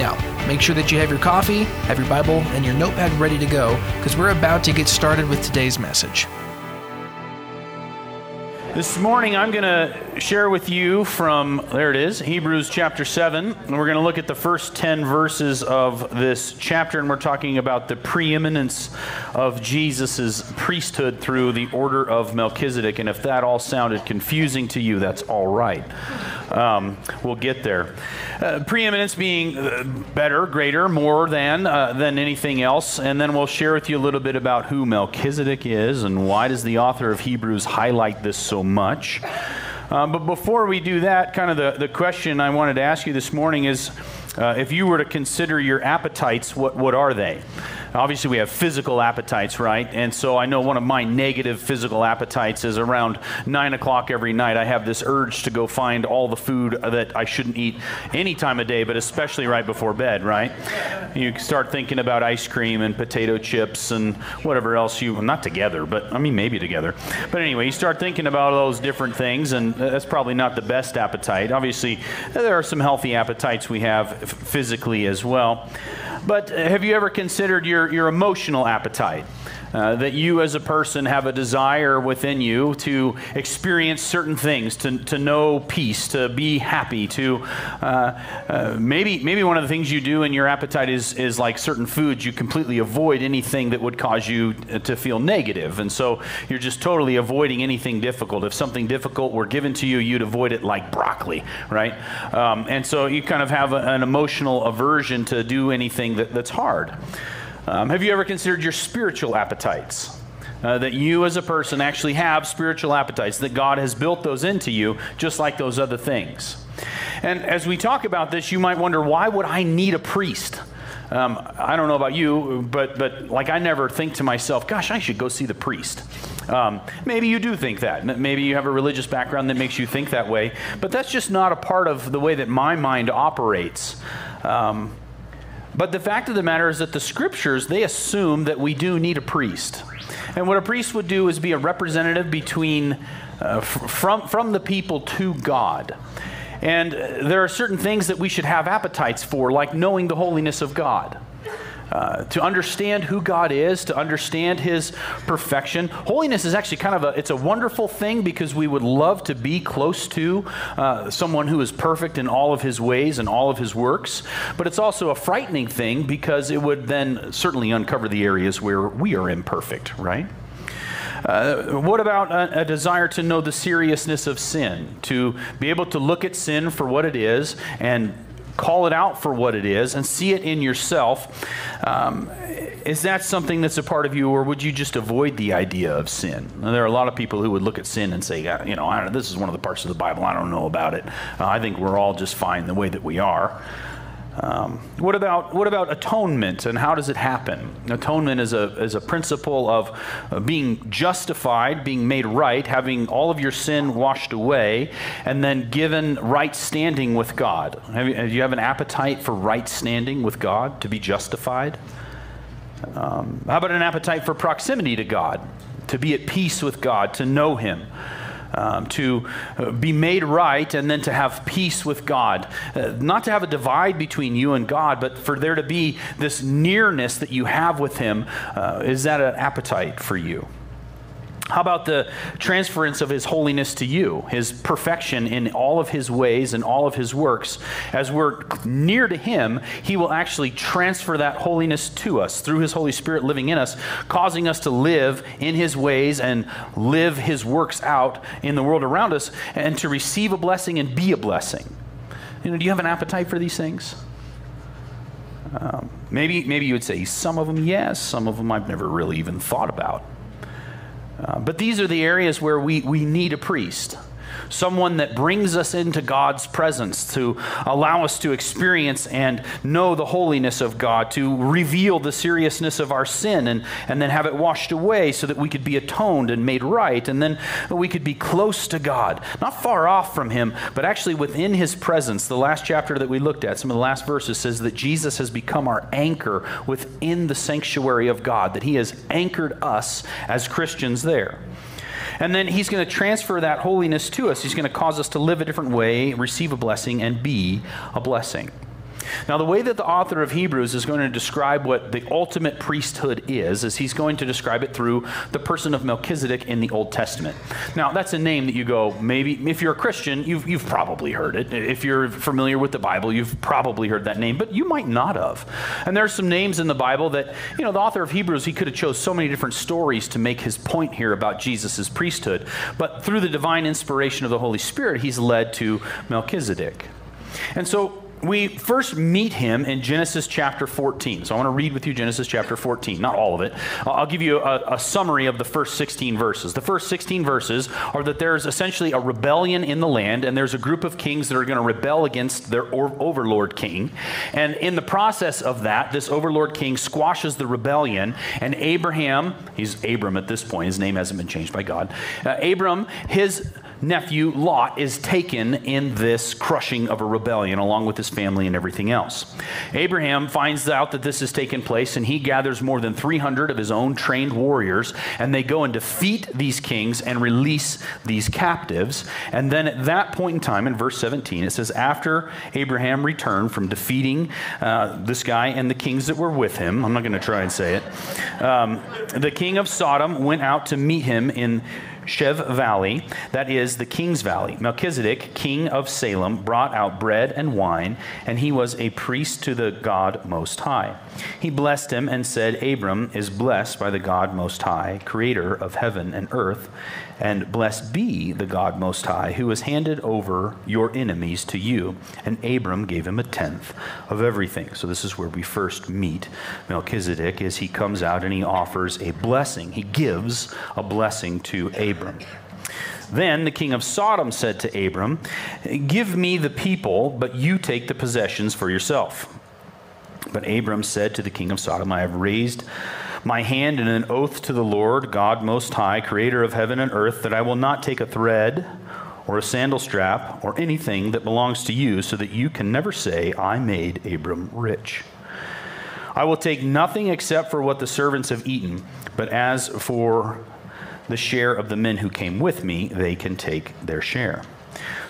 Now, make sure that you have your coffee, have your Bible, and your notepad ready to go because we're about to get started with today's message. This morning, I'm going to share with you from, there it is, Hebrews chapter 7. And we're going to look at the first 10 verses of this chapter, and we're talking about the preeminence of Jesus' priesthood through the order of Melchizedek. And if that all sounded confusing to you, that's all right. Um, we'll get there. Uh, preeminence being uh, better, greater, more than uh, than anything else, and then we'll share with you a little bit about who Melchizedek is and why does the author of Hebrews highlight this so much. Uh, but before we do that, kind of the, the question I wanted to ask you this morning is uh, if you were to consider your appetites, what, what are they? Obviously, we have physical appetites, right? And so I know one of my negative physical appetites is around 9 o'clock every night. I have this urge to go find all the food that I shouldn't eat any time of day, but especially right before bed, right? You start thinking about ice cream and potato chips and whatever else you, not together, but I mean, maybe together. But anyway, you start thinking about all those different things, and that's probably not the best appetite. Obviously, there are some healthy appetites we have physically as well. But uh, have you ever considered your, your emotional appetite? Uh, that you as a person have a desire within you to experience certain things, to, to know peace, to be happy, to uh, uh, maybe maybe one of the things you do in your appetite is is like certain foods you completely avoid anything that would cause you to feel negative, and so you're just totally avoiding anything difficult. If something difficult were given to you, you'd avoid it like broccoli, right? Um, and so you kind of have a, an emotional aversion to do anything that, that's hard. Um, have you ever considered your spiritual appetites? Uh, that you as a person actually have spiritual appetites, that God has built those into you, just like those other things. And as we talk about this, you might wonder why would I need a priest? Um, I don't know about you, but, but like I never think to myself, gosh, I should go see the priest. Um, maybe you do think that. Maybe you have a religious background that makes you think that way, but that's just not a part of the way that my mind operates. Um, but the fact of the matter is that the scriptures, they assume that we do need a priest. And what a priest would do is be a representative between, uh, from, from the people to God. And there are certain things that we should have appetites for, like knowing the holiness of God. Uh, to understand who God is, to understand His perfection. Holiness is actually kind of a it's a wonderful thing because we would love to be close to uh, someone who is perfect in all of His ways and all of His works. But it's also a frightening thing because it would then certainly uncover the areas where we are imperfect, right? Uh, what about a, a, desire to know the seriousness of sin? To be able to look at sin for what it is and call it out for what it is and see it in yourself. Um, is that something that's a part of you, or would you just avoid the idea of sin? Now, there are a lot of people who would look at sin and say, you know, this is one of the parts of the Bible, I don't know about it. Uh, I think we're all just fine the way that we are. Um, what about what about atonement and how does it happen? Atonement is a is a principle of being justified, being made right, having all of your sin washed away, and then given right standing with God. Have you, do you have an appetite for right standing with God to be justified? Um, how about an appetite for proximity to God, to be at peace with God, to know Him? Um, to uh, be made right and then to have peace with God. Uh, not to have a divide between you and God, but for there to be this nearness that you have with Him. Uh, is that an appetite for you? How about the transference of His holiness to you, His perfection in all of His ways and all of His works? As we're near to Him, He will actually transfer that holiness to us through His Holy Spirit living in us, causing us to live in His ways and live His works out in the world around us and to receive a blessing and be a blessing. You know, do you have an appetite for these things? Um, maybe, maybe you would say some of them yes, some of them I've never really even thought about. Uh, but these are the areas where we, we need a priest. Someone that brings us into God's presence to allow us to experience and know the holiness of God, to reveal the seriousness of our sin and, and then have it washed away so that we could be atoned and made right, and then we could be close to God, not far off from Him, but actually within His presence. The last chapter that we looked at, some of the last verses, says that Jesus has become our anchor within the sanctuary of God, that He has anchored us as Christians there. And then he's going to transfer that holiness to us. He's going to cause us to live a different way, receive a blessing, and be a blessing. Now, the way that the author of Hebrews is going to describe what the ultimate priesthood is, is he's going to describe it through the person of Melchizedek in the Old Testament. Now, that's a name that you go, maybe, if you're a Christian, you've, you've probably heard it. If you're familiar with the Bible, you've probably heard that name, but you might not have. And there's some names in the Bible that, you know, the author of Hebrews, he could have chose so many different stories to make his point here about Jesus' priesthood. But through the divine inspiration of the Holy Spirit, he's led to Melchizedek. And so we first meet him in Genesis chapter 14. So I want to read with you Genesis chapter 14, not all of it. I'll give you a, a, summary of the first 16 verses. The first 16 verses are that there's essentially a rebellion in the land, and there's a group of kings that are going to rebel against their overlord king. And in the process of that, this overlord king squashes the rebellion, and Abraham, he's Abram at this point, his name hasn't been changed by God. Uh, Abram, his nephew Lot is taken in this crushing of a rebellion, along with his family and everything else. Abraham finds out that this has taken place, and he gathers more than 300 of his own trained warriors, and they go and defeat these kings and release these captives. And then at that point in time, in verse 17, it says, After Abraham returned from defeating uh, this guy and the kings that were with him, I'm not going to try and say it, um, the king of Sodom went out to meet him in Shaveh Valley, that is the king's valley. Melchizedek, king of Salem, brought out bread and wine, and he was a priest to the God Most High. He blessed him and said, Abram is blessed by the God Most High, creator of heaven and earth. And blessed be the God Most High, who has handed over your enemies to you. And Abram gave him a tenth of everything. So this is where we first meet Melchizedek as he comes out and he offers a blessing. He gives a blessing to Abram. Then the king of Sodom said to Abram, Give me the people, but you take the possessions for yourself. But Abram said to the king of Sodom, I have raised my hand in an oath to the Lord, God Most High, creator of heaven and earth, that I will not take a thread or a sandal strap or anything that belongs to you, so that you can never say, I made Abram rich. I will take nothing except for what the servants have eaten, but as for the share of the men who came with me, they can take their share.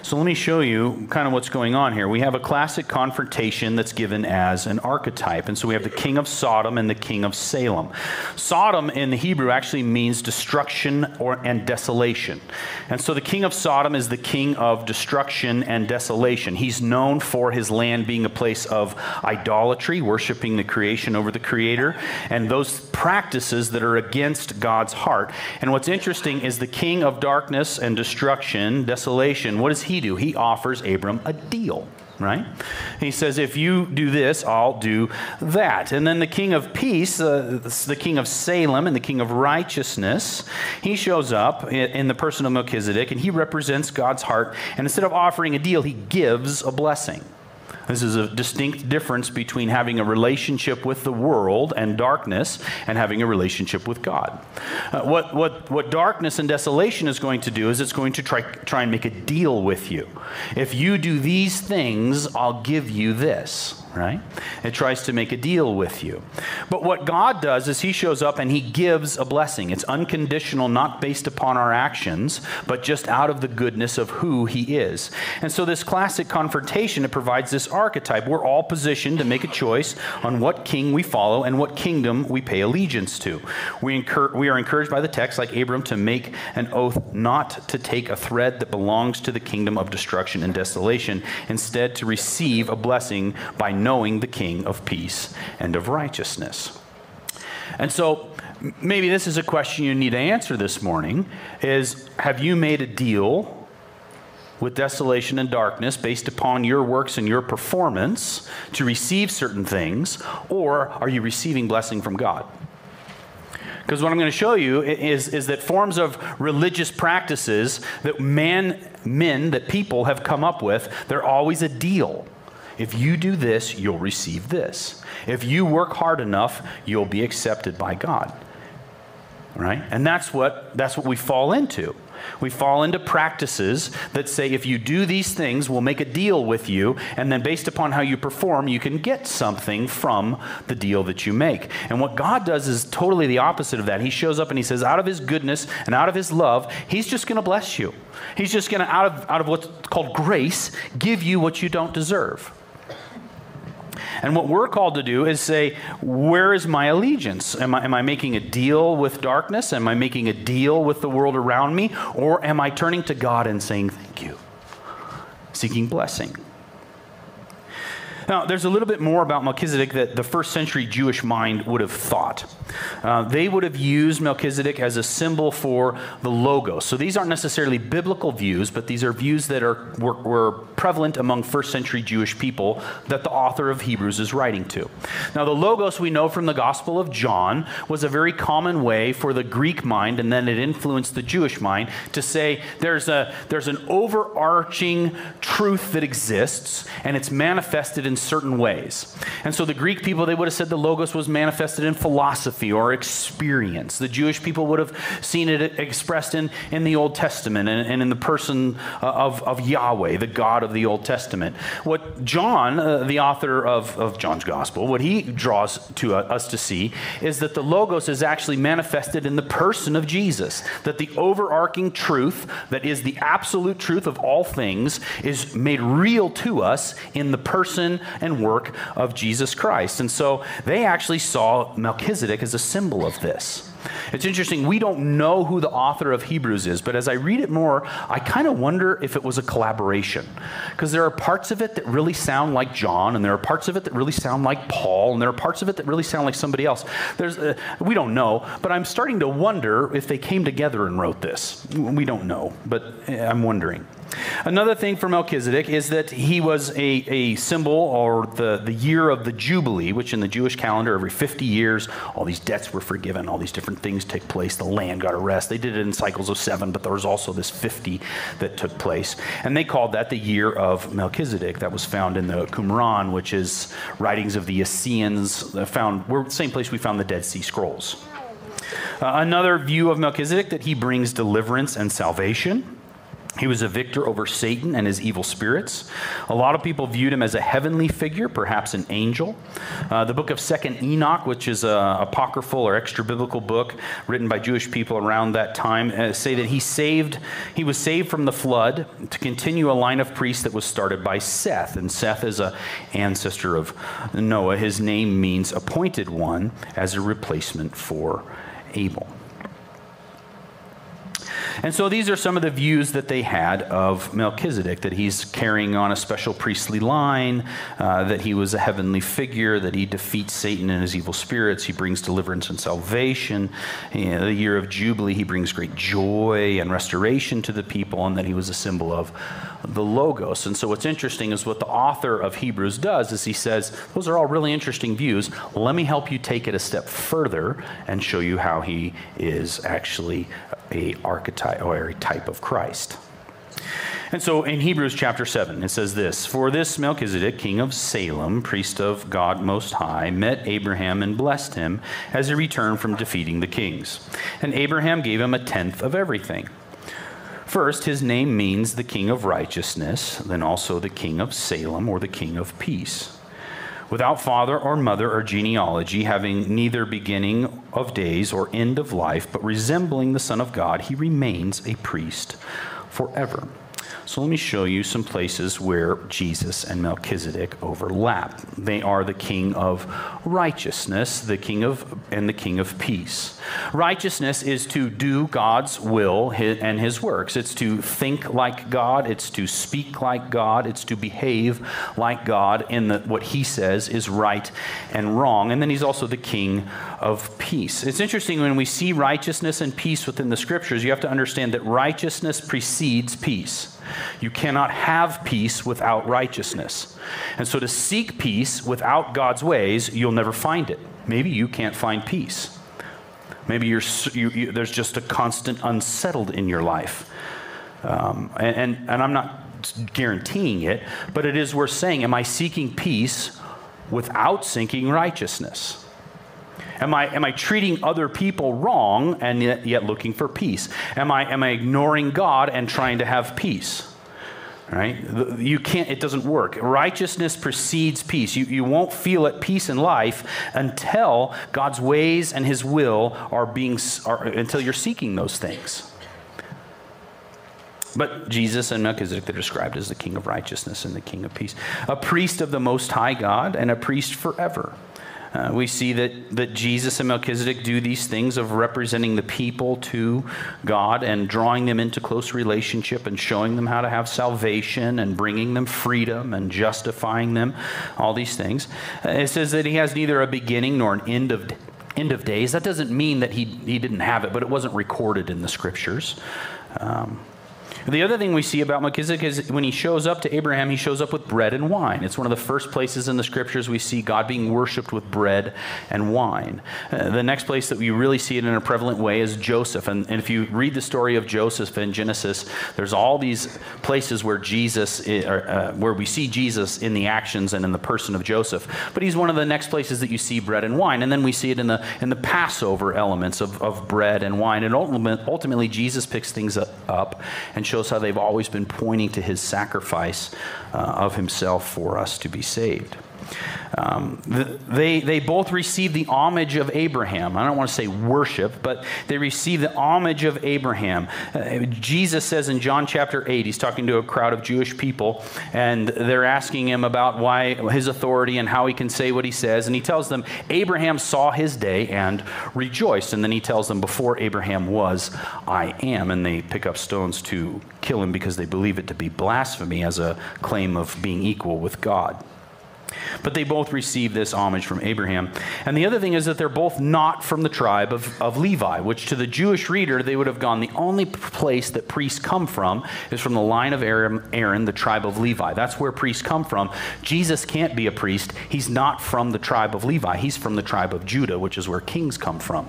So let me show you kind of what's going on here. We have a classic confrontation that's given as an archetype. And so we have the king of Sodom and the king of Salem. Sodom in the Hebrew actually means destruction or and desolation. And so the king of Sodom is the king of destruction and desolation. He's known for his land being a place of idolatry, worshiping the creation over the creator, and those practices that are against God's heart. And what's interesting is the king of darkness and destruction, desolation, what does he he do? He offers Abram a deal right? He says, If you do this, I'll do that. And then the king of peace, uh, the king of Salem, and the king of righteousness, he shows up in the person of Melchizedek, and he represents God's heart. And instead of offering a deal, he gives a blessing. This is a distinct difference between having a relationship with the world and darkness and having a relationship with God. Uh, what, what, what darkness and desolation is going to do is it's going to try, try and make a deal with you. If you do these things, I'll give you this right? It tries to make a deal with you. But what God does is He shows up and He gives a blessing. It's unconditional, not based upon our actions, but just out of the goodness of who He is. And so, this classic confrontation, it provides this archetype. We're all positioned to make a choice on what king we follow and what kingdom we pay allegiance to. We, incur- we are encouraged by the text, like Abram, to make an oath not to take a thread that belongs to the kingdom of destruction and desolation, instead, to receive a blessing by knowing the King of peace and of righteousness. And so maybe this is a question you need to answer this morning is have you made a deal with desolation and darkness based upon your works and your performance to receive certain things or are you receiving blessing from God? Because what I'm going to show you is, is that forms of religious practices that man, men, that people have come up with, they're always a deal. If you do this, you'll receive this. If you work hard enough, you'll be accepted by God. Right? And that's what, that's what we fall into. We fall into practices that say if you do these things, we'll make a deal with you, and then based upon how you perform, you can get something from the deal that you make. And what God does is totally the opposite of that. He shows up and he says, out of his goodness and out of his love, he's just going to bless you. He's just going to, out of, out of what's called grace, give you what you don't deserve. And what we're called to do is say, where is my allegiance? Am I, am I making a deal with darkness? Am I making a deal with the world around me? Or am I turning to God and saying, thank you, seeking blessing? Now, there's a little bit more about Melchizedek that the first century Jewish mind would have thought. Uh, they would have used Melchizedek as a symbol for the Logos. So these aren't necessarily biblical views, but these are views that are, were, were prevalent among first century Jewish people that the author of Hebrews is writing to. Now, the Logos we know from the Gospel of John was a very common way for the Greek mind, and then it influenced the Jewish mind, to say there's, a, there's an overarching truth that exists, and it's manifested in certain ways. And so the Greek people, they would have said the Logos was manifested in philosophy or experience. The Jewish people would have seen it expressed in, in the Old Testament and, and in the person uh, of, of Yahweh, the God of the Old Testament. What John, uh, the author of, of John's Gospel, what he draws to uh, us to see is that the Logos is actually manifested in the person of Jesus, that the overarching truth that is the absolute truth of all things is made real to us in the person and work of Jesus Christ. And so they actually saw Melchizedek as a symbol of this. It's interesting, we don't know who the author of Hebrews is, but as I read it more, I kind of wonder if it was a collaboration. Because there are parts of it that really sound like John, and there are parts of it that really sound like Paul, and there are parts of it that really sound like somebody else. There's, uh, we don't know, but I'm starting to wonder if they came together and wrote this. We don't know, but uh, I'm wondering. Another thing for Melchizedek is that he was a, a symbol or the, the year of the Jubilee, which in the Jewish calendar, every 50 years, all these debts were forgiven, all these different things took place. The land got a rest. They did it in cycles of seven, but there was also this 50 that took place. And they called that the year of Melchizedek. That was found in the Qumran, which is writings of the Essenes, found, we're the same place we found the Dead Sea Scrolls. Uh, another view of Melchizedek that he brings deliverance and salvation. He was a victor over Satan and his evil spirits. A lot of people viewed him as a heavenly figure, perhaps an angel. Uh, the book of Second Enoch, which is a apocryphal or extra biblical book written by Jewish people around that time, uh, say that he saved. He was saved from the flood to continue a line of priests that was started by Seth, and Seth is a ancestor of Noah. His name means appointed one, as a replacement for Abel. And so these are some of the views that they had of Melchizedek that he's carrying on a special priestly line, uh, that he was a heavenly figure, that he defeats Satan and his evil spirits, he brings deliverance and salvation. Know, the year of Jubilee, he brings great joy and restoration to the people, and that he was a symbol of the Logos. And so what's interesting is what the author of Hebrews does is he says, those are all really interesting views. Let me help you take it a step further and show you how he is actually a archetype or a type of Christ. And so in Hebrews chapter 7, it says this For this Melchizedek, king of Salem, priest of God Most High, met Abraham and blessed him as he returned from defeating the kings. And Abraham gave him a tenth of everything. First, his name means the king of righteousness, then also the king of Salem or the king of peace without father or mother or genealogy, having neither beginning of days or end of life, but resembling the Son of God, he remains a priest forever. So let me show you some places where Jesus and Melchizedek overlap. They are the king of righteousness, the king of and the king of peace. Righteousness is to do God's will and his works. It's to think like God, it's to speak like God, it's to behave like God in the, what he says is right and wrong. And then he's also the king of peace. It's interesting when we see righteousness and peace within the scriptures, you have to understand that righteousness precedes peace. You cannot have peace without righteousness. And so to seek peace without God's ways, you'll never find it. Maybe you can't find peace. Maybe you, you, there's just a constant unsettled in your life. Um, and, and, and I'm not guaranteeing it, but it is worth saying Am I seeking peace without seeking righteousness? Am I, am I treating other people wrong and yet, yet looking for peace? Am I, am I ignoring God and trying to have peace? Right? You can't, it doesn't work. Righteousness precedes peace. You, you won't feel at peace in life until God's ways and His will are being, are, until you're seeking those things. But Jesus and Melchizedek, they're described as the king of righteousness and the king of peace, a priest of the Most High God and a priest forever. Uh, we see that, that Jesus and Melchizedek do these things of representing the people to God and drawing them into close relationship and showing them how to have salvation and bringing them freedom and justifying them, all these things. Uh, it says that he has neither a beginning nor an end of end of days. That doesn't mean that he, he didn't have it, but it wasn't recorded in the scriptures. Um, the other thing we see about Melchizedek is when he shows up to Abraham, he shows up with bread and wine. It's one of the first places in the scriptures we see God being worshiped with bread and wine. Uh, the next place that we really see it in a prevalent way is Joseph. And, and, if you read the story of Joseph in Genesis, there's all these places where Jesus, uh, where we see Jesus in the actions and in the person of Joseph. But he's one of the next places that you see bread and wine. And then we see it in the, in the Passover elements of, of bread and wine. And ultimately, Jesus picks things up and shows how they've always been pointing to his sacrifice uh, of himself for us to be saved. Um, they, they both receive the homage of Abraham. I don't want to say worship, but they receive the homage of Abraham. Uh, Jesus says in John chapter 8, he's talking to a crowd of Jewish people, and they're asking him about why his authority and how he can say what he says. And he tells them, Abraham saw his day and rejoiced. And then he tells them, Before Abraham was, I am. And they pick up stones to kill him because they believe it to be blasphemy as a claim of being equal with God. But they both receive this homage from Abraham. And the other thing is that they're both not from the tribe of, of Levi, which to the Jewish reader, they would have gone the only place that priests come from is from the line of Aaron, Aaron, the tribe of Levi. That's where priests come from. Jesus can't be a priest. He's not from the tribe of Levi. He's from the tribe of Judah, which is where kings come from.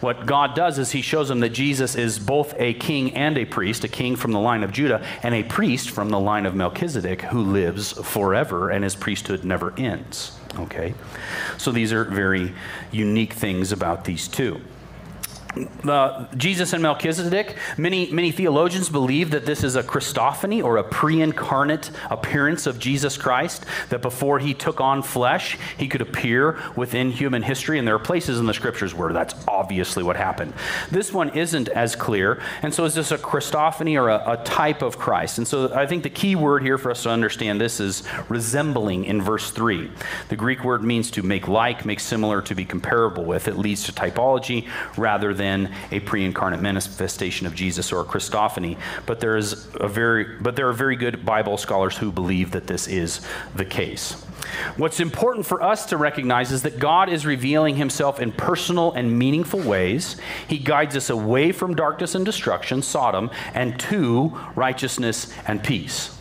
What God does is he shows them that Jesus is both a king and a priest, a king from the line of Judah, and a priest from the line of Melchizedek who lives forever, and his priesthood never never ends. Okay? So these are very unique things about these two Jesus and Melchizedek, many, many theologians believe that this is a Christophany or a pre incarnate appearance of Jesus Christ, that before he took on flesh, he could appear within human history. And there are places in the scriptures where that's obviously what happened. This one isn't as clear. And so is this a Christophany or a, a type of Christ? And so I think the key word here for us to understand this is resembling in verse 3. The Greek word means to make like, make similar, to be comparable with. It leads to typology rather than than a pre-incarnate manifestation of Jesus or Christophany. But there is a very, but there are very good Bible scholars who believe that this is the case. What's important for us to recognize is that God is revealing himself in personal and meaningful ways. He guides us away from darkness and destruction, Sodom, and to righteousness and peace.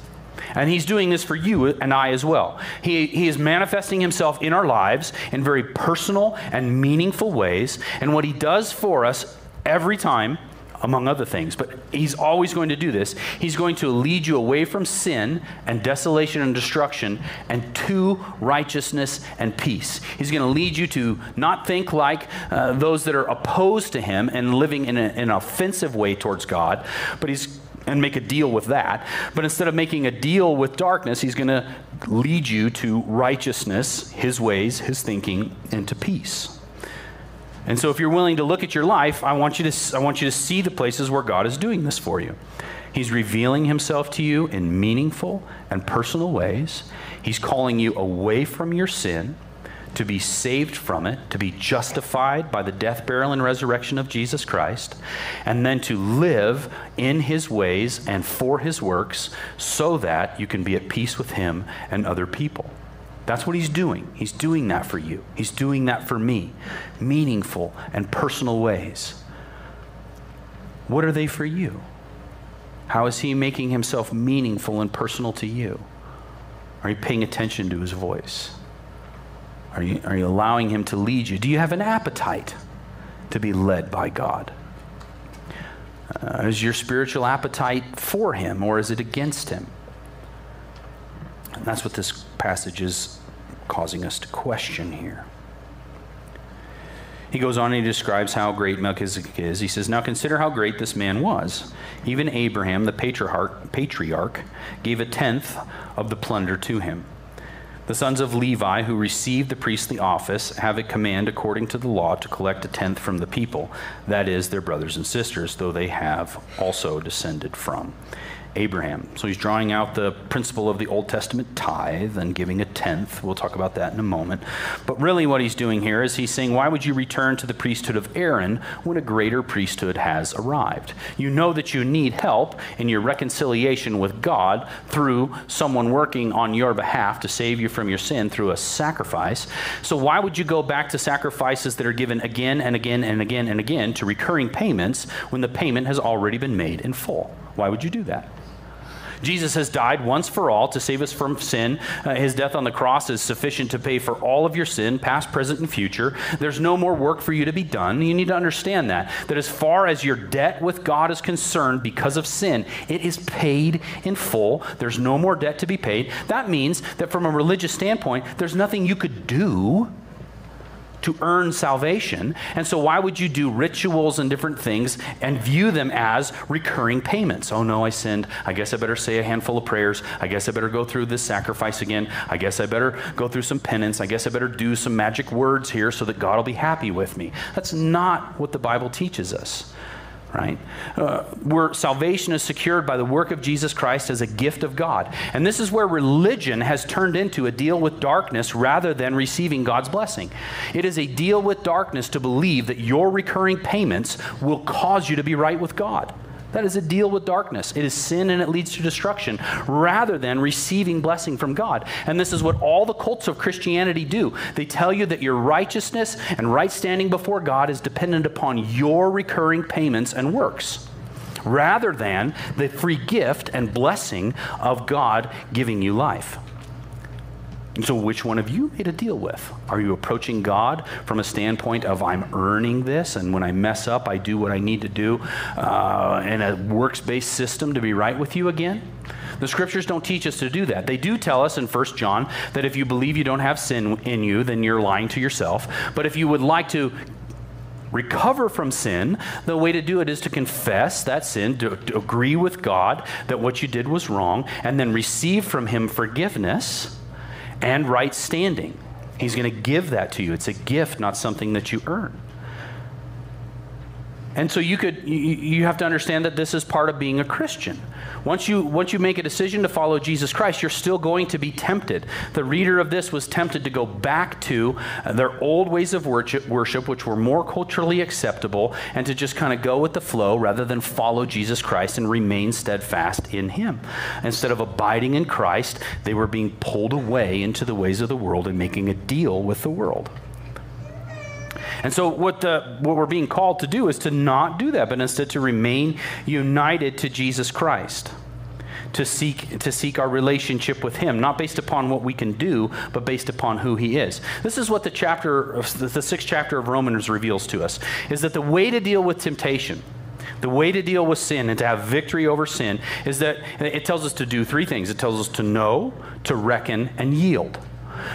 And he's doing this for you and I as well. He, he is manifesting himself in our lives in very personal and meaningful ways. And what he does for us every time, among other things, but he's always going to do this. He's going to lead you away from sin and desolation and destruction and to righteousness and peace. He's going to lead you to not think like uh, those that are opposed to him and living in, a, in an offensive way towards God, but he's and make a deal with that. But instead of making a deal with darkness, he's going to lead you to righteousness, his ways, his thinking, and to peace. And so if you're willing to look at your life, I want you to, I want you to see the places where God is doing this for you. He's revealing himself to you in meaningful and personal ways. He's calling you away from your sin to be saved from it, to be justified by the death, burial, and resurrection of Jesus Christ, and then to live in his ways and for his works so that you can be at peace with him and other people. That's what he's doing. He's doing that for you. He's doing that for me. Meaningful and personal ways. What are they for you? How is he making himself meaningful and personal to you? Are you paying attention to his voice? Are you, are you allowing Him to lead you? Do you have an appetite? to be led by God? Uh, is your spiritual appetite for Him or is it against Him? And that's what this passage is causing us to question here. He goes on and he describes how great Melchizedek is. He says, Now consider how great this man was. Even Abraham, the patriarch, patriarch, gave a tenth of the plunder to him. The sons of Levi, who received the priestly office, have a command according to the law to collect a tenth from the people, that is, their brothers and sisters, though they have also descended from. Abraham. So he's drawing out the principle of the Old Testament tithe and giving a tenth. We'll talk about that in a moment. But really, what he's doing here is he's saying, Why would you return to the priesthood of Aaron when a greater priesthood has arrived? You know that you need help in your reconciliation with God through someone working on your behalf to save you from your sin through a sacrifice. So, why would you go back to sacrifices that are given again and again and again and again to recurring payments when the payment has already been made in full? Why would you do that? Jesus has died once for all to save us from sin. Uh, his death on the cross is sufficient to pay for all of your sin, past, present, and future. There's no more work for you to be done. You need to understand that. That as far as your debt with God is concerned because of sin, it is paid in full. There's no more debt to be paid. That means that from a religious standpoint, there's nothing you could do to earn salvation. And so, why would you do rituals and different things and view them as recurring payments? Oh no, I sinned. I guess I better say a handful of prayers. I guess I better go through this sacrifice again. I guess I better go through some penance. I guess I better do some magic words here so that God will be happy with me. That's not what the Bible teaches us right? Uh, where salvation is secured by the work of Jesus Christ as a gift of God. And this is where religion has turned into a deal with darkness rather than receiving God's blessing. It is a deal with darkness to believe that your recurring payments will cause you to be right with God. That is a deal with darkness. It is sin and it leads to destruction rather than receiving blessing from God. And this is what all the cults of Christianity do. They tell you that your righteousness and right standing before God is dependent upon your recurring payments and works rather than the free gift and blessing of God giving you life. And so, which one of you made a deal with? Are you approaching God from a standpoint of I'm earning this, and when I mess up, I do what I need to do uh, in a works based system to be right with you again? The scriptures don't teach us to do that. They do tell us in 1 John that if you believe you don't have sin in you, then you're lying to yourself. But if you would like to recover from sin, the way to do it is to confess that sin, to, to, agree with God that what you did was wrong, and then receive from Him forgiveness and right standing. He's going to give that to you. It's a gift, not something that you earn. And so you could you, you have to understand that this is part of being a Christian. Once you once you make a decision to follow Jesus Christ, you're still going to be tempted. The reader of this was tempted to go back to their old ways of worship, worship which were more culturally acceptable, and to just kind of go with the flow rather than follow Jesus Christ and remain steadfast in Him. Instead of abiding in Christ, they were being pulled away into the ways of the world and making a deal with the world. And so, what, the, what we're being called to do is to not do that, but instead to remain united to Jesus Christ. To seek, to seek our relationship with Him, not based upon what we can do, but based upon who He is. This is what the chapter, the sixth chapter of Romans reveals to us: is that the way to deal with temptation, the way to deal with sin and to have victory over sin, is that it tells us to do three things. It tells us to know, to reckon, and yield.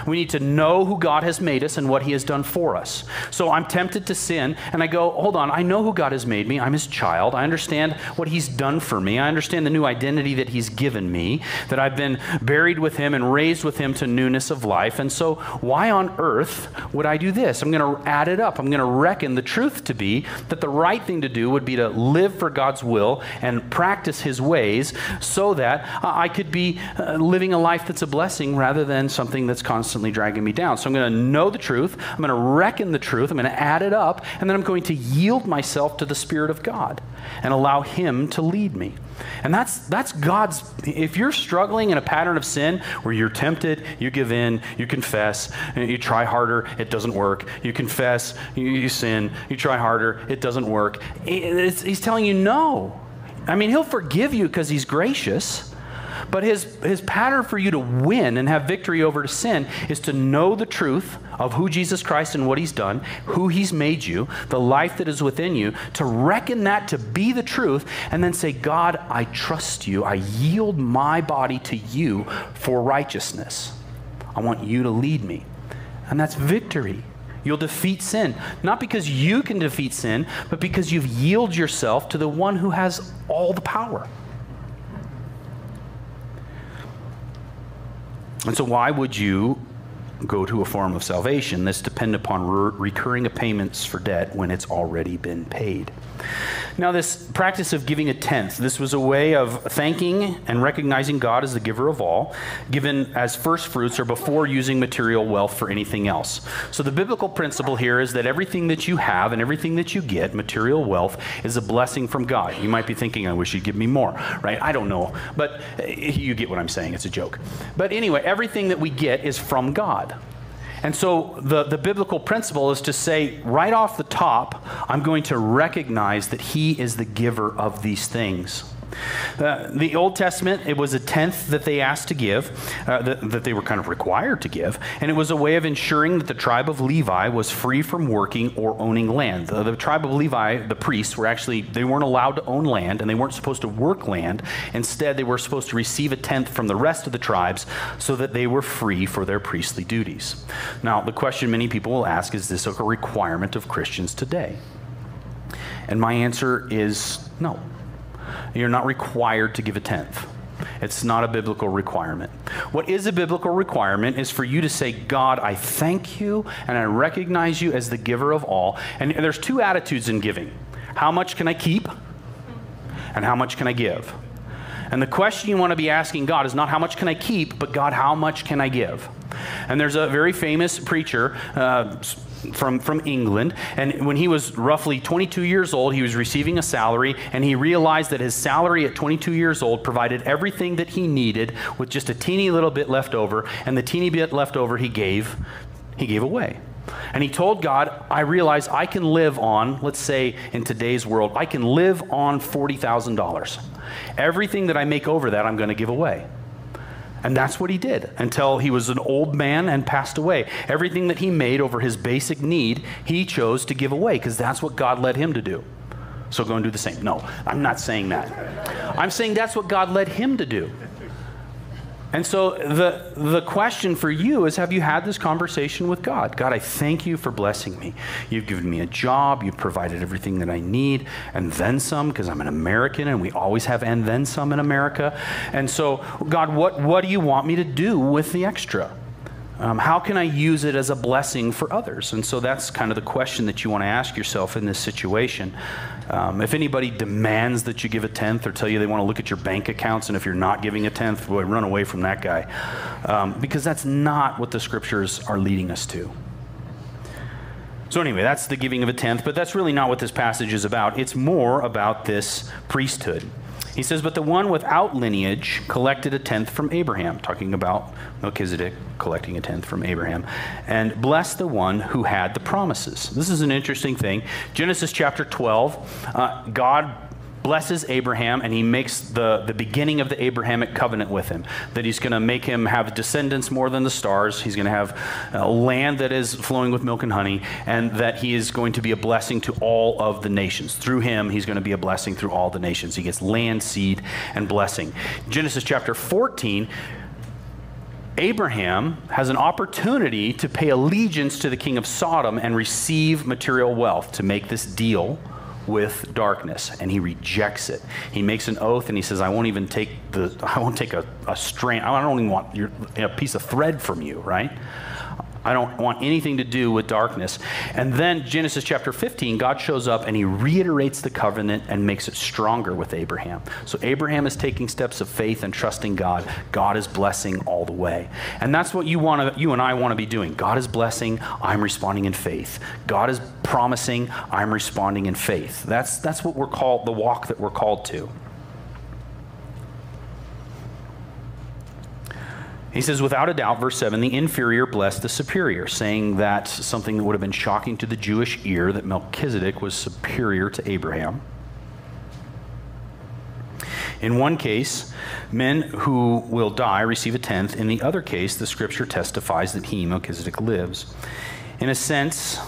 We need to know who God has made us and what He has done for us. So I'm tempted to sin, and I go, hold on, I know who God has made me. I'm His child. I understand what He's done for me. I understand the new identity that He's given me, that I've been buried with Him and raised with Him to newness of life. And so, why on earth would I do this? I'm going to add it up. I'm going to reckon the truth to be that the right thing to do would be to live for God's will and practice His ways so that I could be uh, living a life that's a blessing rather than something that's constantly dragging me down. So I'm going to know the truth, I'm going to reckon the truth, I'm going to add it up, and then I'm going to yield myself to the Spirit of God and allow Him to lead me. And that's, that's God's. If you're struggling in a pattern of sin where you're tempted, you give in, you confess, you try harder, it doesn't work. You confess, you, you sin, you try harder, it doesn't work. It's, he's telling you no. I mean, He'll forgive you because He's gracious. But his, his pattern for you to win and have victory over sin is to know the truth of who Jesus Christ and what he's done, who he's made you, the life that is within you, to reckon that to be the truth, and then say, God, I trust you. I yield my body to you for righteousness. I want you to lead me. And that's victory. You'll defeat sin. Not because you can defeat sin, but because you've yielded yourself to the one who has all the power. And so, why would you go to a form of salvation that's dependent upon re- recurring payments for debt when it's already been paid? Now, this practice of giving a tenth, this was a way of thanking and recognizing God as the giver of all, given as first fruits or before using material wealth for anything else. So, the biblical principle here is that everything that you have and everything that you get, material wealth, is a blessing from God. You might be thinking, I wish you'd give me more, right? I don't know. But eh, you get what I'm saying. It's a joke. But anyway, everything that we get is from God. And so the, the biblical principle is to say right off the top, I'm going to recognize that He is the giver of these things. Uh, the Old Testament, it was a tenth that they asked to give, uh, that, that, they were kind of required to give, and it was a way of ensuring that the tribe of Levi was free from working or owning land. The, the tribe of Levi, the priests, were actually, they weren't allowed to own land and they weren't supposed to work land. Instead, they were supposed to receive a tenth from the rest of the tribes so that they were free for their priestly duties. Now, the question many people will ask is this a requirement of Christians today? And my answer is no. You're not required to give a tenth. It's not a biblical requirement. What is a biblical requirement is for you to say, God, I thank you and I recognize you as the giver of all. And there's two attitudes in giving how much can I keep? And how much can I give? And the question you want to be asking God is not how much can I keep, but God, how much can I give? And there's a very famous preacher. Uh, from, from England. And when he was roughly 22 years old, he was receiving a salary, and he realized that his salary at 22 years old provided everything that he needed with just a teeny little bit left over. And the teeny bit left over he gave, he gave away. And he told God, I realize I can live on, let's say in today's world, I can live on $40,000. Everything that I make over that, I'm going to give away. And that's what he did until he was an old man and passed away. Everything that he made over his basic need, he chose to give away because that's what God led him to do. So go and do the same. No, I'm not saying that. I'm saying that's what God led him to do. And so the, the question for you is have you had this conversation with God? God, I thank you for blessing me. You've given me a job, you've provided everything that I need, and then some, because I'm an American and we always have and then some in America. And so, God, what, what do you want me to do with the extra? Um, how can I use it as a blessing for others? And so that's kind of the question that you want to ask yourself in this situation. Um, if anybody demands that you give a tenth or tell you they want to look at your bank accounts, and if you're not giving a tenth, boy, run away from that guy. Um, because that's not what the scriptures are leading us to. So, anyway, that's the giving of a tenth, but that's really not what this passage is about. It's more about this priesthood. He says, But the one without lineage collected a tenth from Abraham, talking about Melchizedek collecting a tenth from Abraham, and blessed the one who had the promises. This is an interesting thing. Genesis chapter 12, uh, God blesses Abraham and he makes the, the beginning of the Abrahamic covenant with him. That he's going to make him have descendants more than the stars. He's going to have a land that is flowing with milk and honey, and that he is going to be a blessing to all of the nations. Through him, he's going to be a blessing through all the nations. He gets land, seed, and blessing. Genesis chapter 14. Abraham has an opportunity to pay allegiance to the king of Sodom and receive material wealth to make this deal with darkness and he rejects it. He makes an oath and he says i won't even take the i won't take a, a strand i don't even want your, a piece of thread from you right I don't want anything to do with darkness. And then Genesis chapter 15, God shows up and he reiterates the covenant and makes it stronger with Abraham. So Abraham is taking steps of faith and trusting God. God is blessing all the way. And that's what you want to you and I want to be doing. God is blessing, I'm responding in faith. God is promising, I'm responding in faith. That's that's what we're called the walk that we're called to. He says, without a doubt, verse 7, the inferior blessed the superior, saying that something that would have been shocking to the Jewish ear that Melchizedek was superior to Abraham. In one case, men who will die receive a tenth. In the other case, the scripture testifies that he, Melchizedek, lives. In a sense,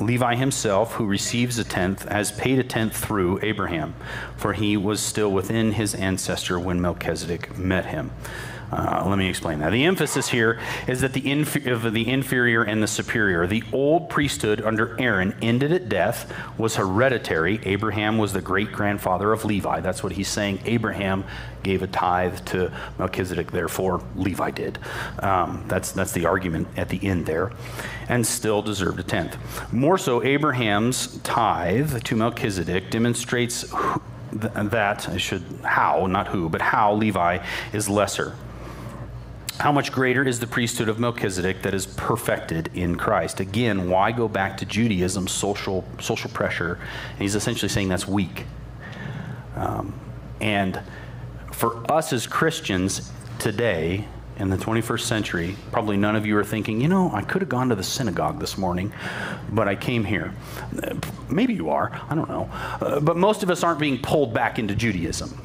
Levi himself, who receives a tenth, has paid a tenth through Abraham, for he was still within his ancestor when Melchizedek met him. Uh, let me explain that. The emphasis here is that the, inf- the inferior and the superior. The old priesthood under Aaron ended at death, was hereditary. Abraham was the great grandfather of Levi. That's what he's saying. Abraham gave a tithe to Melchizedek, therefore Levi did. Um, that's, that's the argument at the end there, and still deserved a tenth. More so, Abraham's tithe to Melchizedek demonstrates. Who, that I should how not who but how Levi is lesser how much greater is the priesthood of Melchizedek that is perfected in Christ? Again, why go back to Judaism, social, social pressure? And he's essentially saying that's weak. Um, and for us as Christians today, in the 21st century, probably none of you are thinking, you know, I could have gone to the synagogue this morning, but I came here. Maybe you are, I don't know. Uh, but most of us aren't being pulled back into Judaism.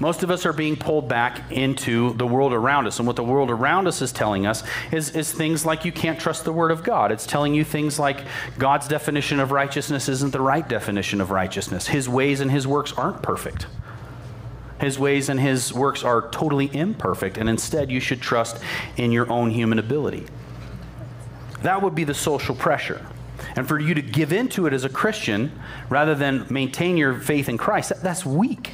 Most of us are being pulled back into the world around us. And what the world around us is telling us is, is things like you can't trust the Word of God. It's telling you things like God's definition of righteousness isn't the right definition of righteousness. His ways and His works aren't perfect. His ways and His works are totally imperfect, and instead you should trust in your own human ability. That would be the social pressure. And for you to give into it as a Christian rather than maintain your faith in Christ, that, that's weak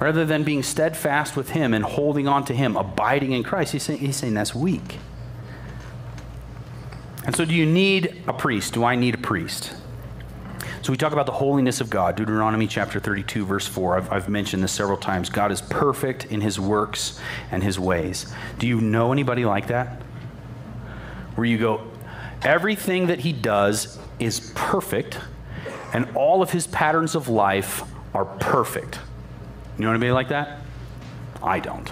rather than being steadfast with Him and holding on to Him, abiding in Christ, he's saying, he's saying that's weak. And so, do you need a priest? Do I need a priest? So, we talk about the holiness of God, Deuteronomy chapter 32, verse 4. I've, I've mentioned this several times. God is perfect in His works and His ways. Do you know anybody like that? Where you go, everything that He does is perfect, and all of His patterns of life are perfect. You know anybody like that? I don't.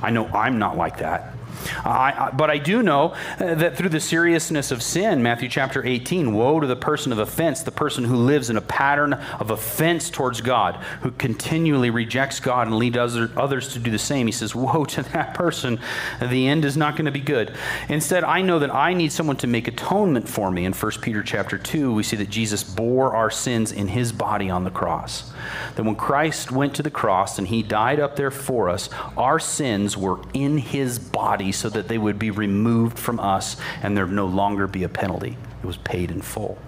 I know I'm not like that. I, I, but I do know uh, that through the seriousness of sin, Matthew chapter 18, woe to the person of offense, the person who lives in a pattern of offense towards God, who continually rejects God and leads other, others to do the same. He says, Woe to that person. The end is not going to be good. Instead, I know that I need someone to make atonement for me. In 1 Peter chapter 2, we see that Jesus bore our sins in his body on the cross. That when Christ went to the cross and he died up there for us, our sins were in his body so that they would be removed from us and there no longer be a penalty. It was paid in full.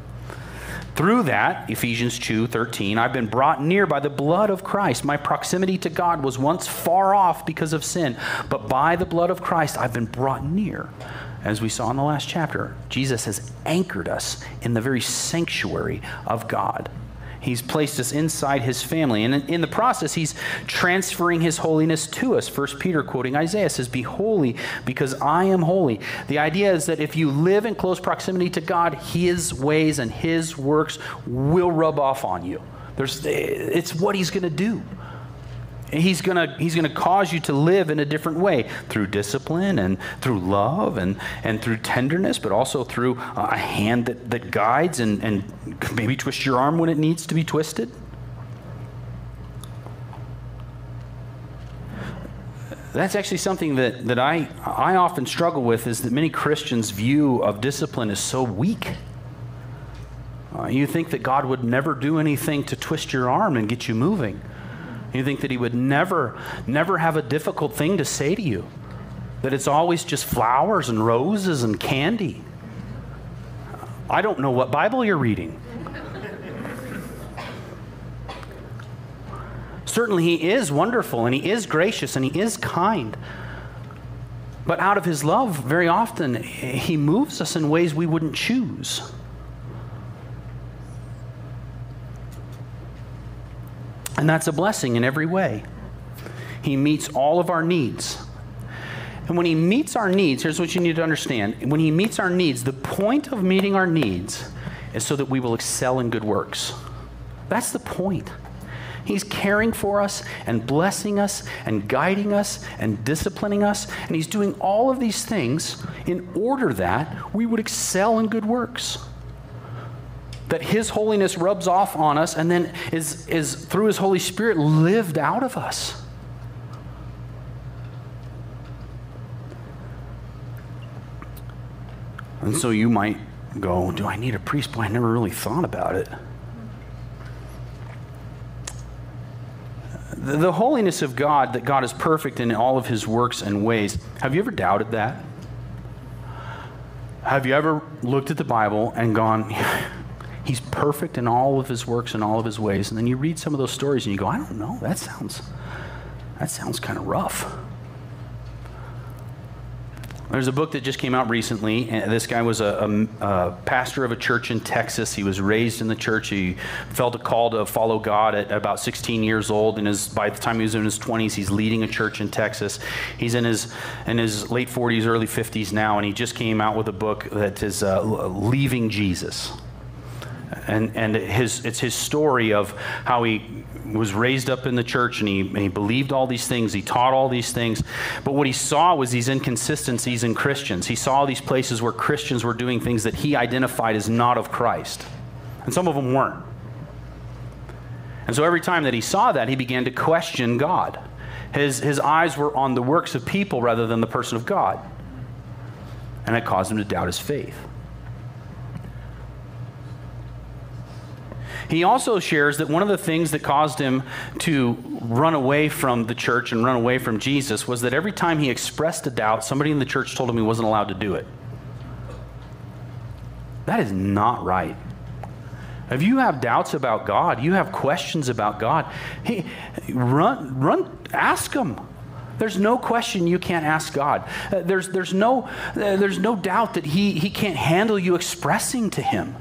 Through that, Ephesians 2 13, I've been brought near by the blood of Christ. My proximity to God was once far off because of sin, but by the blood of Christ, I've been brought near. As we saw in the last chapter, Jesus has anchored us in the very sanctuary of God. He's placed us inside his family. And in the process, he's transferring his holiness to us. First Peter, quoting Isaiah, says, Be holy because I am holy. The idea is that if you live in close proximity to God, his ways and his works will rub off on you. There's, it's what he's going to do. He's going he's gonna cause you to live in a different way through discipline and through love and, and through tenderness, but also through a hand that, that guides and, and maybe twist your arm when it needs to be twisted. That's actually something that, that I, I often struggle with is that many Christians' view of discipline is so weak. Uh, you think that God would never do anything to twist your arm and get you moving. You think that he would never, never have a difficult thing to say to you, that it's always just flowers and roses and candy. I don't know what Bible you're reading. Certainly, he is wonderful and he is gracious and he is kind. But out of his love, very often, he moves us in ways we wouldn't choose. And that's a blessing in every way. He meets all of our needs. And when He meets our needs, here's what you need to understand. When He meets our needs, the point of meeting our needs is so that we will excel in good works. That's the point. He's caring for us and blessing us and guiding us and disciplining us. And He's doing all of these things in order that we would excel in good works. That His holiness rubs off on us and then is, is through His Holy Spirit lived out of us. And so you might go, Do I need a priest? Boy, I never really thought about it. The, the holiness of God, that God is perfect in all of his works and ways, have you ever doubted that? Have you ever looked at the Bible and gone, He's perfect in all of his works and all of his ways. And then you read some of those stories and you go, I don't know, that sounds that sounds kind of rough. There's a book that just came out recently. And this guy was a, a, a, pastor of a church in Texas. He was raised in the church. He felt a call to follow God at about 16 years old. And his, by the time he was in his 20s, he's leading a church in Texas. He's in his, in his late 40s, early 50s now. And he just came out with a book that is uh, Leaving Jesus and, and his, it's his story of how he was raised up in the church and he, and he believed all these things. He taught all these things. But what he saw was these inconsistencies in Christians. He saw these places where Christians were doing things that he identified as not of Christ. And some of them weren't. And so every time that he saw that, he began to question God. His, his eyes were on the works of people rather than the person of God. And it caused him to doubt his faith. He also shares that one of the things that caused him to run away from the church and run away from Jesus was that every time he expressed a doubt, somebody in the church told him he wasn't allowed to do it. That is not right. If you have doubts about God, you have questions about God, he, run, run, ask him. There's no question you can't ask God. Uh, there's, there's, no, uh, there's no doubt that he, he can't handle you expressing to him.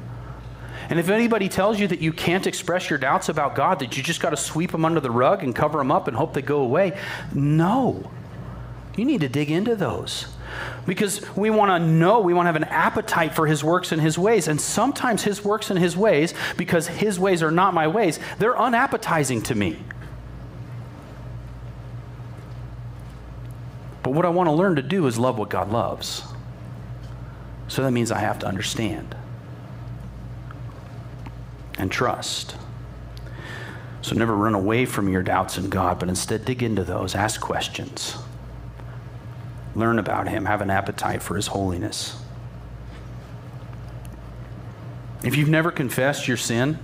And if anybody tells you that you can't express your doubts about God, that you just got to sweep them under the rug and cover them up and hope they go away, no. You need to dig into those. Because we want to know, we want to have an appetite for his works and his ways. And sometimes his works and his ways, because his ways are not my ways, they're unappetizing to me. But what I want to learn to do is love what God loves. So that means I have to understand and trust. So never run away from your doubts in God, but instead dig into those, ask questions, learn about Him, have an appetite for His holiness. If you've never confessed your sin,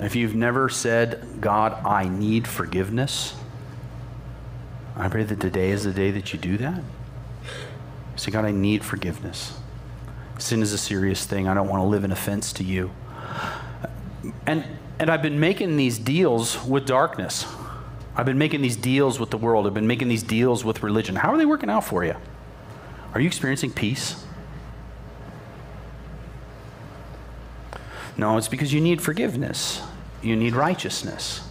if you've never said, God, I need forgiveness, I pray that today is the day that you do that. Say, God, I need forgiveness. Sin is a serious thing. I don't want to live in offense to you. And, and I've been making these deals with darkness. I've been making these deals with the world. I've been making these deals with religion. How are they working out for you? Are you experiencing peace? No, it's because you need forgiveness. You need righteousness.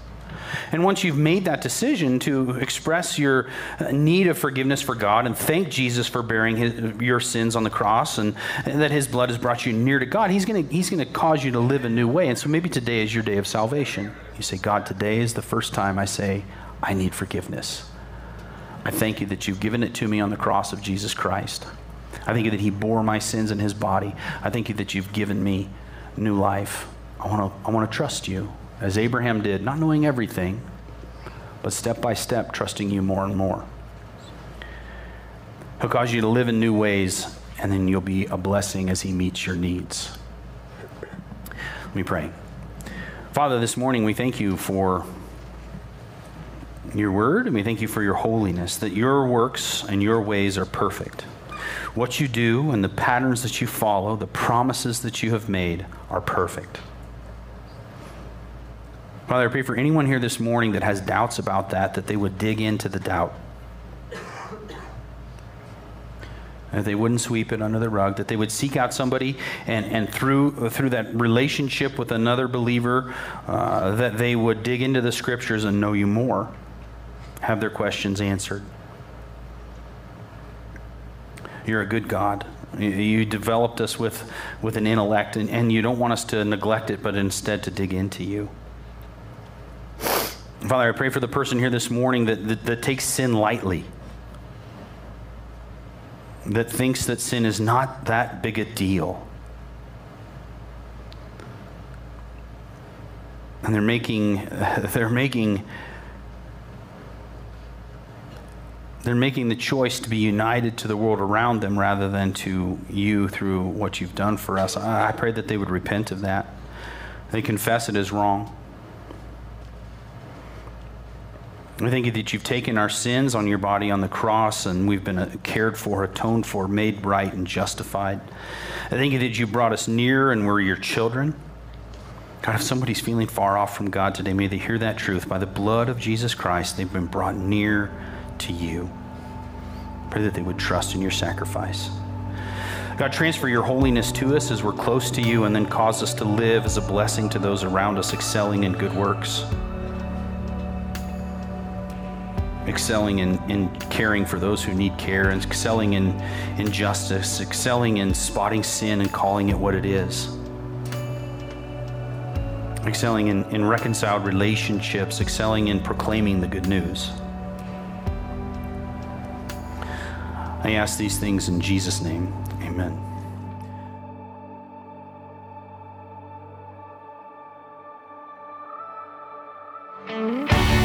And once you've made that decision to express your uh, need of forgiveness for God and thank Jesus for bearing his, your sins on the cross and, and, that his blood has brought you near to God, he's going he's to cause you to live a new way. And so maybe today is your day of salvation. You say, God, today is the first time I say, I need forgiveness. I thank you that you've given it to me on the cross of Jesus Christ. I thank you that he bore my sins in his body. I thank you that you've given me new life. I want to I want to trust you as Abraham did, not knowing everything, but step by step, trusting you more and more. He'll cause you to live in new ways, and then you'll be a blessing as He meets your needs. Let me pray. Father, this morning we thank you for your word, and we thank you for your holiness, that your works and your ways are perfect. What you do and the patterns that you follow, the promises that you have made, are perfect. Father, I pray for anyone here this morning that has doubts about that, that they would dig into the doubt. That they wouldn't sweep it under the rug, that they would seek out somebody and, and through, through that relationship with another believer, uh, that they would dig into the scriptures and know you more, have their questions answered. You're a good God. You developed us with, with an intellect, and, and you don't want us to neglect it, but instead to dig into you. Father, I pray for the person here this morning that, that, that takes sin lightly, that thinks that sin is not that big a deal. and they're making, they're making, they're making the choice to be united to the world around them rather than to you through what you've done for us. I, I pray that they would repent of that. They confess it as wrong. I thank you that you've taken our sins on your body on the cross and we've been uh, cared for, atoned for, made right, and justified. I thank you that you brought us near and we're your children. God, if somebody's feeling far off from God today, may they hear that truth. By the blood of Jesus Christ, they've been brought near to you. Pray that they would trust in your sacrifice. God, transfer your holiness to us as we're close to you, and then cause us to live as a blessing to those around us, excelling in good works. Excelling in, in caring for those who need care, and excelling in, in justice, excelling in spotting sin and calling it what it is, excelling in, in reconciled relationships, excelling in proclaiming the good news. I ask these things in Jesus' name. Amen.